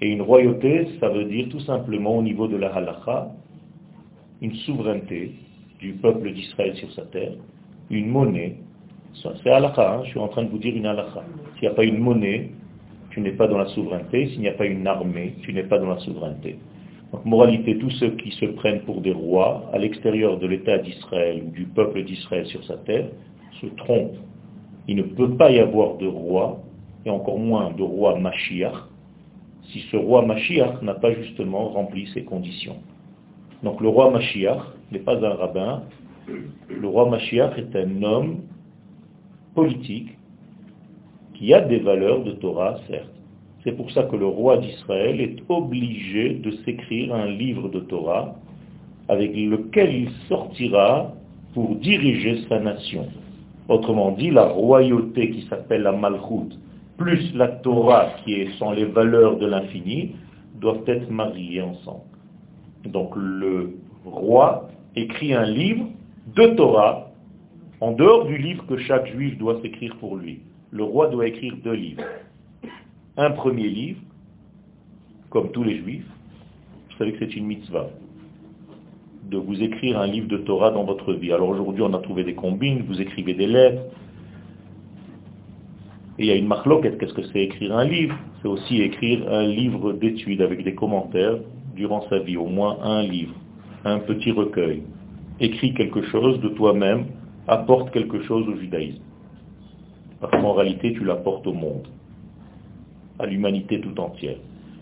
Et une royauté, ça veut dire tout simplement au niveau de la halakha, une souveraineté du peuple d'Israël sur sa terre, une monnaie c'est halakha, hein. je suis en train de vous dire une halakha. S'il n'y a pas une monnaie tu n'es pas dans la souveraineté. S'il n'y a pas une armée, tu n'es pas dans la souveraineté. Donc, moralité, tous ceux qui se prennent pour des rois à l'extérieur de l'État d'Israël ou du peuple d'Israël sur sa terre se trompent. Il ne peut pas y avoir de roi, et encore moins de roi Mashiach, si ce roi Mashiach n'a pas justement rempli ses conditions. Donc le roi Mashiach n'est pas un rabbin, le roi Mashiach est un homme politique qui a des valeurs de Torah, certes. C'est pour ça que le roi d'Israël est obligé de s'écrire un livre de Torah avec lequel il sortira pour diriger sa nation. Autrement dit, la royauté qui s'appelle la Malchut, plus la Torah qui sont les valeurs de l'infini, doivent être mariées ensemble. Donc le roi écrit un livre de Torah en dehors du livre que chaque juif doit s'écrire pour lui. Le roi doit écrire deux livres. Un premier livre, comme tous les juifs, vous savez que c'est une mitzvah, de vous écrire un livre de Torah dans votre vie. Alors aujourd'hui, on a trouvé des combines, vous écrivez des lettres, et il y a une marloquette, qu'est-ce que c'est écrire un livre? C'est aussi écrire un livre d'études avec des commentaires durant sa vie, au moins un livre, un petit recueil. Écris quelque chose de toi-même, apporte quelque chose au judaïsme. Parce qu'en réalité, tu l'apportes au monde, à l'humanité tout entière.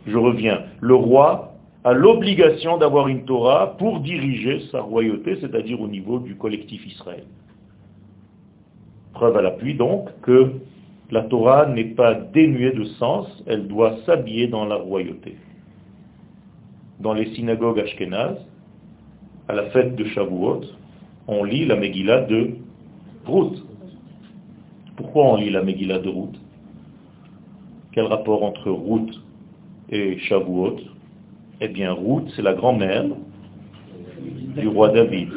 Je reviens. Le roi a l'obligation d'avoir une Torah pour diriger sa royauté, c'est-à-dire au niveau du collectif Israël. Preuve à l'appui donc que la Torah n'est pas dénuée de sens, elle doit s'habiller dans la royauté. Dans les synagogues ashkénazes, à la fête de Shavuot, on lit la Megillah de Ruth. Pourquoi on lit la Megillah de Ruth? Quel rapport entre Ruth et Shavuot? Eh bien, Ruth, c'est la grand-mère du roi David.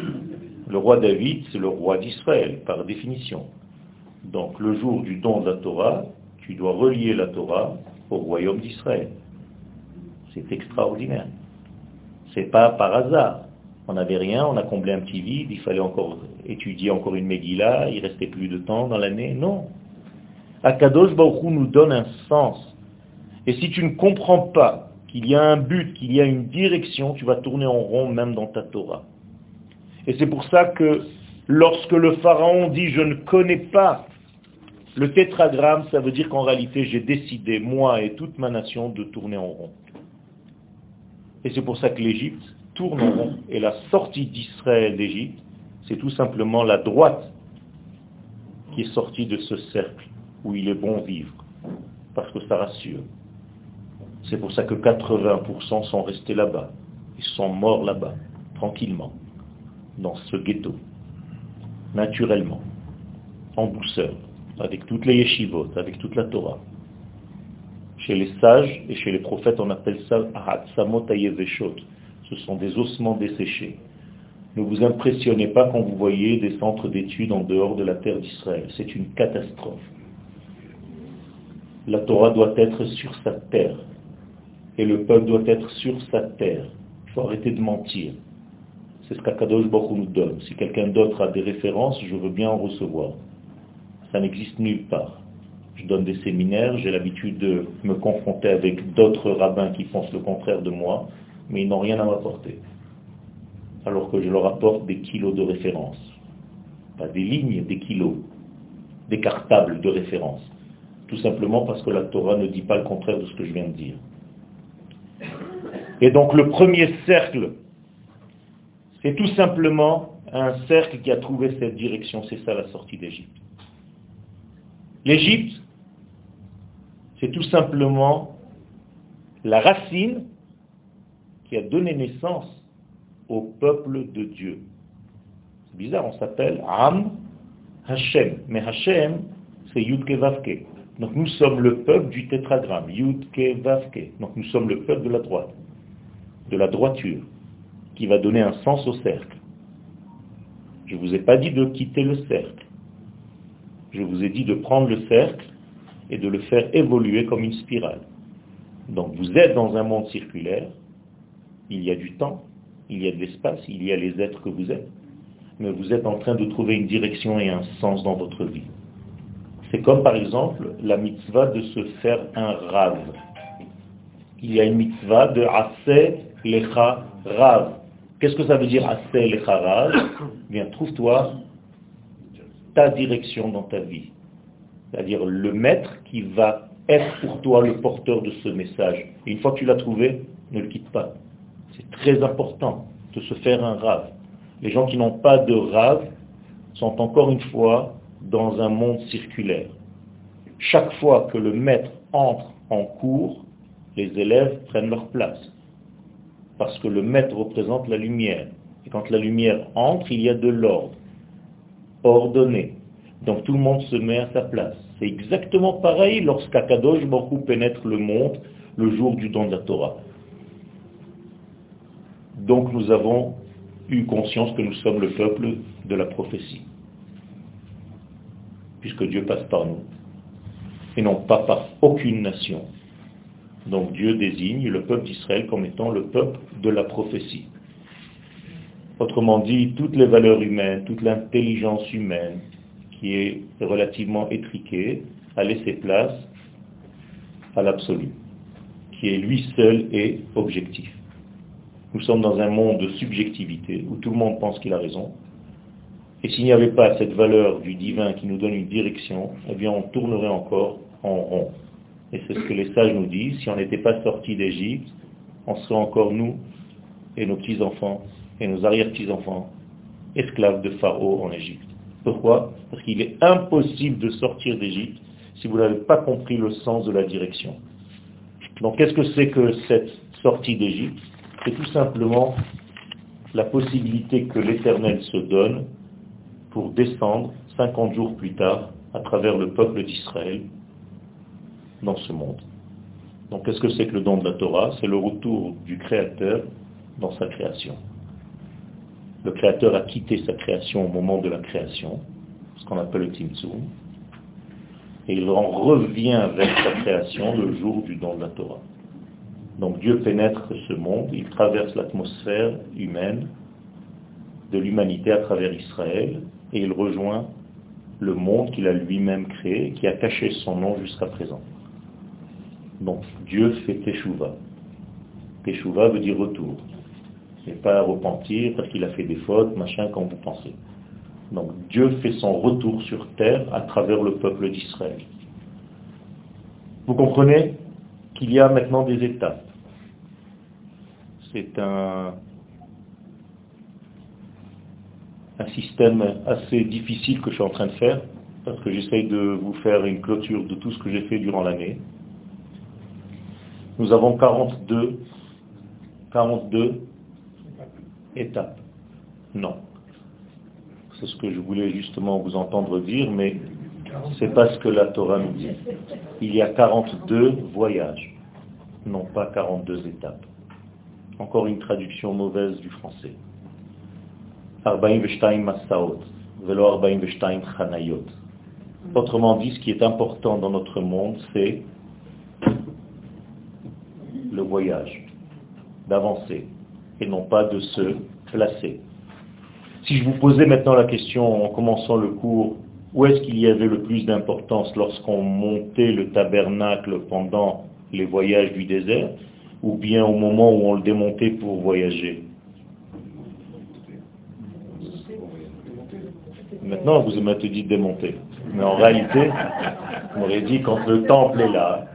Le roi David, c'est le roi d'Israël, par définition. Donc le jour du don de la Torah, tu dois relier la Torah au royaume d'Israël. C'est extraordinaire. C'est pas par hasard. On n'avait rien, on a comblé un petit vide, il fallait encore étudier encore une Megillah, il restait plus de temps dans l'année. Non. Akadosh Baruch nous donne un sens. Et si tu ne comprends pas qu'il y a un but, qu'il y a une direction, tu vas tourner en rond même dans ta Torah. Et c'est pour ça que lorsque le Pharaon dit je ne connais pas le tétragramme, ça veut dire qu'en réalité, j'ai décidé, moi et toute ma nation, de tourner en rond. Et c'est pour ça que l'Égypte tourne en rond. Et la sortie d'Israël d'Égypte, c'est tout simplement la droite qui est sortie de ce cercle où il est bon vivre. Parce que ça rassure. C'est pour ça que 80% sont restés là-bas. Ils sont morts là-bas, tranquillement, dans ce ghetto, naturellement, en douceur avec toutes les yeshivot, avec toute la Torah. Chez les sages et chez les prophètes, on appelle ça Hatsamot Ce sont des ossements desséchés. Ne vous impressionnez pas quand vous voyez des centres d'études en dehors de la terre d'Israël. C'est une catastrophe. La Torah doit être sur sa terre. Et le peuple doit être sur sa terre. Il faut arrêter de mentir. C'est ce qu'Akadosh Baruch nous donne. Si quelqu'un d'autre a des références, je veux bien en recevoir. Ça n'existe nulle part. Je donne des séminaires, j'ai l'habitude de me confronter avec d'autres rabbins qui pensent le contraire de moi, mais ils n'ont rien à m'apporter. Alors que je leur apporte des kilos de référence. Pas des lignes, des kilos. Des cartables de référence. Tout simplement parce que la Torah ne dit pas le contraire de ce que je viens de dire. Et donc le premier cercle, c'est tout simplement un cercle qui a trouvé cette direction, c'est ça la sortie d'Égypte. L'Égypte, c'est tout simplement la racine qui a donné naissance au peuple de Dieu. C'est bizarre, on s'appelle Am Hashem. Mais Hashem, c'est Yudke Vavke. Donc nous sommes le peuple du tétragramme, Yudke Vavke. Donc nous sommes le peuple de la droite, de la droiture, qui va donner un sens au cercle. Je ne vous ai pas dit de quitter le cercle. Je vous ai dit de prendre le cercle et de le faire évoluer comme une spirale. Donc vous êtes dans un monde circulaire, il y a du temps, il y a de l'espace, il y a les êtres que vous êtes, mais vous êtes en train de trouver une direction et un sens dans votre vie. C'est comme par exemple la mitzvah de se faire un rave. Il y a une mitzvah de assez lecha rav. Qu'est-ce que ça veut dire assez lecha rav [coughs] Bien, trouve-toi ta direction dans ta vie. C'est-à-dire le maître qui va être pour toi le porteur de ce message. Et une fois que tu l'as trouvé, ne le quitte pas. C'est très important de se faire un rave. Les gens qui n'ont pas de rave sont encore une fois dans un monde circulaire. Chaque fois que le maître entre en cours, les élèves prennent leur place. Parce que le maître représente la lumière. Et quand la lumière entre, il y a de l'ordre. Ordonné. Donc tout le monde se met à sa place. C'est exactement pareil lorsqu'Akadosh Baruch pénètre le monde le jour du don de la Torah. Donc nous avons eu conscience que nous sommes le peuple de la prophétie. Puisque Dieu passe par nous. Et non pas par aucune nation. Donc Dieu désigne le peuple d'Israël comme étant le peuple de la prophétie. Autrement dit, toutes les valeurs humaines, toute l'intelligence humaine, qui est relativement étriquée, a laissé place à l'absolu, qui est lui seul et objectif. Nous sommes dans un monde de subjectivité où tout le monde pense qu'il a raison. Et s'il n'y avait pas cette valeur du divin qui nous donne une direction, eh bien on tournerait encore en rond. Et c'est ce que les sages nous disent, si on n'était pas sorti d'Égypte, on serait encore nous et nos petits-enfants et nos arrière-petits-enfants esclaves de Pharaon en Égypte. Pourquoi? Parce qu'il est impossible de sortir d'Égypte si vous n'avez pas compris le sens de la direction. Donc qu'est-ce que c'est que cette sortie d'Égypte? C'est tout simplement la possibilité que l'Éternel se donne pour descendre 50 jours plus tard à travers le peuple d'Israël dans ce monde. Donc qu'est-ce que c'est que le don de la Torah? C'est le retour du Créateur dans sa création. Le Créateur a quitté sa création au moment de la création, ce qu'on appelle le Tzimtzum, et il en revient vers sa création le jour du don de la Torah. Donc Dieu pénètre ce monde, il traverse l'atmosphère humaine de l'humanité à travers Israël et il rejoint le monde qu'il a lui-même créé, qui a caché son nom jusqu'à présent. Donc Dieu fait Teshuvah. Teshuvah veut dire retour. Et pas repentir parce qu'il a fait des fautes, machin, comme vous pensez. Donc Dieu fait son retour sur terre à travers le peuple d'Israël. Vous comprenez qu'il y a maintenant des étapes. C'est un, un système assez difficile que je suis en train de faire, parce que j'essaye de vous faire une clôture de tout ce que j'ai fait durant l'année. Nous avons 42, 42 étapes. Non. C'est ce que je voulais justement vous entendre dire, mais c'est pas ce que la Torah nous dit. Il y a 42 voyages, non pas 42 étapes. Encore une traduction mauvaise du français. Autrement dit, ce qui est important dans notre monde, c'est le voyage, d'avancer, et non pas de se placer. Si je vous posais maintenant la question en commençant le cours, où est-ce qu'il y avait le plus d'importance lorsqu'on montait le tabernacle pendant les voyages du désert, ou bien au moment où on le démontait pour voyager? Maintenant, vous m'avez dit démonter. Mais en réalité, on aurait dit quand le temple est là,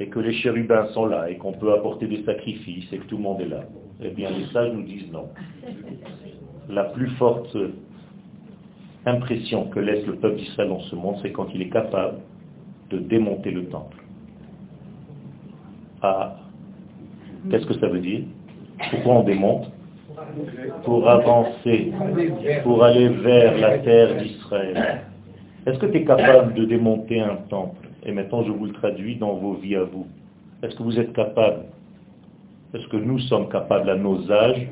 et que les chérubins sont là, et qu'on peut apporter des sacrifices, et que tout le monde est là. Eh bien, les sages nous disent non. La plus forte impression que laisse le peuple d'Israël dans ce monde, c'est quand il est capable de démonter le temple. Ah, qu'est-ce que ça veut dire? Pourquoi on démonte? Pour avancer, pour aller vers la terre d'Israël. Est-ce que tu es capable de démonter un temple? Et maintenant, je vous le traduis dans vos vies à vous. Est-ce que vous êtes capable? Est-ce que nous sommes capables à nos âges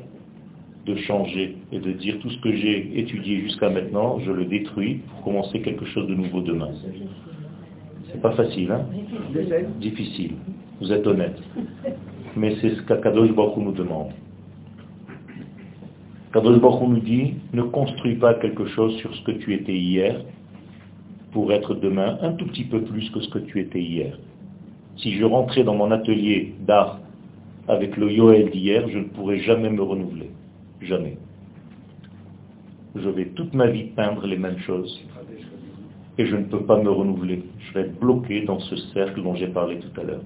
de changer et de dire tout ce que j'ai étudié jusqu'à maintenant, je le détruis pour commencer quelque chose de nouveau demain? C'est pas facile, hein? Difficile. Vous êtes honnête. Mais c'est ce qu'Akadosh Baruch nous demande. Kadosh Baruch nous dit, ne construis pas quelque chose sur ce que tu étais hier, pour être demain un tout petit peu plus que ce que tu étais hier. Si je rentrais dans mon atelier d'art avec le Yoel d'hier, je ne pourrais jamais me renouveler. Jamais. Je vais toute ma vie peindre les mêmes choses et je ne peux pas me renouveler. Je vais être bloqué dans ce cercle dont j'ai parlé tout à l'heure.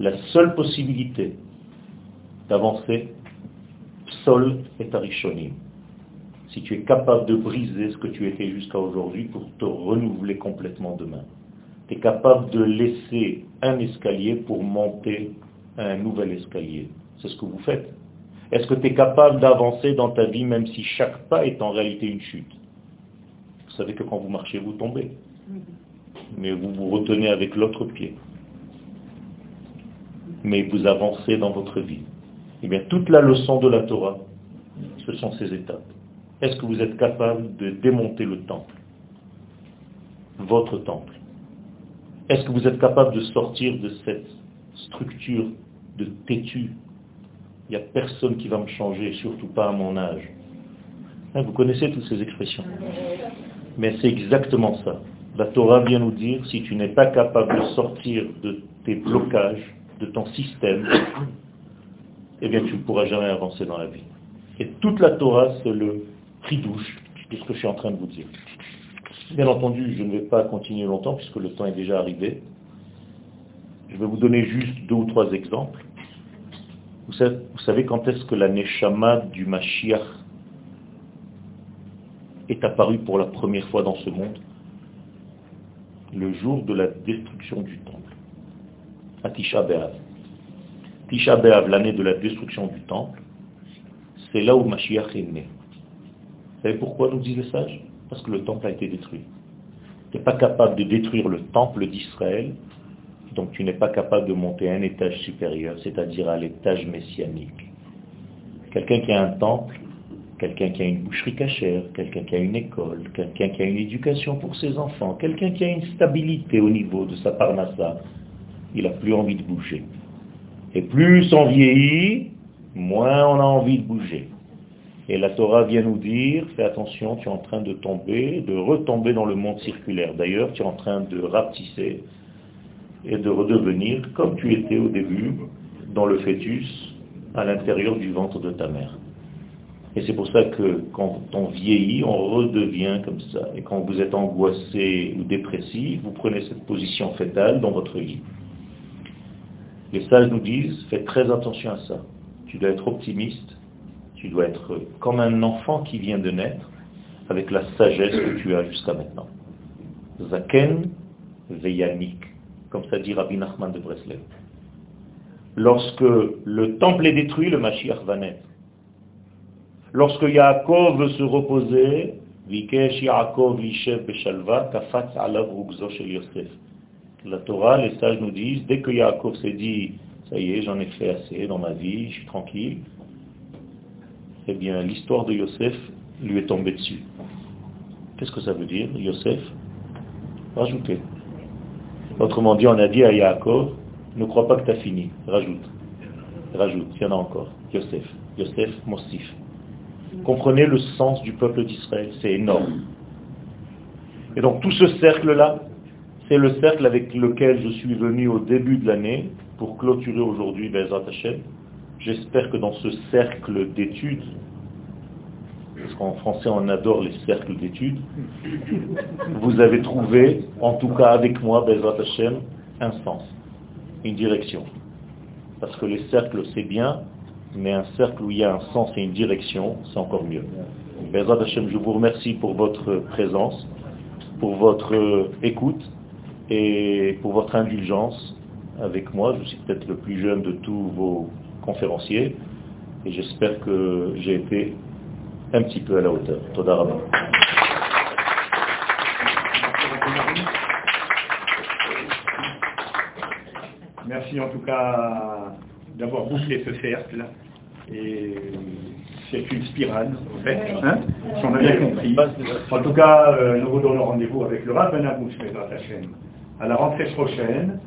La seule possibilité d'avancer, Sol est Arishonim. Si tu es capable de briser ce que tu étais jusqu'à aujourd'hui pour te renouveler complètement demain. Tu es capable de laisser un escalier pour monter un nouvel escalier. C'est ce que vous faites. Est-ce que tu es capable d'avancer dans ta vie même si chaque pas est en réalité une chute? Vous savez que quand vous marchez, vous tombez. Mais vous vous retenez avec l'autre pied. Mais vous avancez dans votre vie. Eh bien, toute la leçon de la Torah, ce sont ces étapes. Est-ce que vous êtes capable de démonter le temple Votre temple? Est-ce que vous êtes capable de sortir de cette structure de têtu? Il n'y a personne qui va me changer, surtout pas à mon âge. Hein, vous connaissez toutes ces expressions. Mais c'est exactement ça. La Torah vient nous dire, si tu n'es pas capable de sortir de tes blocages, de ton système, eh bien tu ne pourras jamais avancer dans la vie. Et toute la Torah, c'est le prix douche de ce que je suis en train de vous dire. Bien entendu, je ne vais pas continuer longtemps puisque le temps est déjà arrivé. Je vais vous donner juste deux ou trois exemples. Vous savez, quand est-ce que la Neshama du Mashiach est apparue pour la première fois dans ce monde? Le jour de la destruction du temple, à Tisha B'Av. Tisha B'Av, l'année de la destruction du temple, c'est là où Mashiach est né. Vous savez pourquoi nous disent les sages? Parce que le temple a été détruit. Tu n'es pas capable de détruire le temple d'Israël donc tu n'es pas capable de monter un étage supérieur, c'est-à-dire à, l'étage messianique. Quelqu'un qui a un temple, quelqu'un qui a une boucherie cachère, quelqu'un qui a une école, quelqu'un qui a une éducation pour ses enfants, quelqu'un qui a une stabilité au niveau de sa parnassa, il n'a plus envie de bouger. Et plus on vieillit, moins on a envie de bouger. Et la Torah vient nous dire, fais attention, tu es en train de tomber, de retomber dans le monde circulaire. D'ailleurs, tu es en train de rapetisser, et de redevenir comme tu étais au début dans le fœtus à l'intérieur du ventre de ta mère. Et c'est pour ça que quand on vieillit, on redevient comme ça. Et quand vous êtes angoissé ou dépressif, vous prenez cette position fétale dans votre lit. Les sages nous disent, fais très attention à ça. Tu dois être optimiste, tu dois être comme un enfant qui vient de naître, avec la sagesse que tu as jusqu'à maintenant. Zaken veyanik comme ça dit Rabbi Nachman de Breslev. Lorsque le temple est détruit, le Mashiach va naître. Lorsque Yaakov veut se reposer, Vikesh Yaakov Beshalva, Alav Shel Yosef. La Torah, les sages nous disent, dès que Yaakov s'est dit, ça y est, j'en ai fait assez dans ma vie, je suis tranquille, eh bien, l'histoire de Yosef lui est tombée dessus. Qu'est-ce que ça veut dire, Yosef? Rajoutez. Autrement dit, on a dit à Yaakov, ne crois pas que tu as fini, rajoute. Rajoute, il y en a encore. Yosef, Yosef, Mosif. Comprenez le sens du peuple d'Israël, c'est énorme. Et donc tout ce cercle-là, c'est le cercle avec lequel je suis venu au début de l'année pour clôturer aujourd'hui Bezrat Hashem. J'espère que dans ce cercle d'études, parce qu'en français on adore les cercles d'études, vous avez trouvé, en tout cas avec moi, Bezrat Hashem, un sens, une direction. Parce que les cercles c'est bien, mais un cercle où il y a un sens et une direction, c'est encore mieux. Bezrat Hashem, je vous remercie pour votre présence, pour votre écoute et pour votre indulgence avec moi. Je suis peut-être le plus jeune de tous vos conférenciers et j'espère que j'ai été un petit peu à la hauteur. Toda Merci en tout cas d'avoir bouclé ce cercle. Et c'est une spirale, en fait, hein, si on a bien compris. En tout cas, euh, nous vous donnons rendez-vous avec le Rav Ben à la rentrée prochaine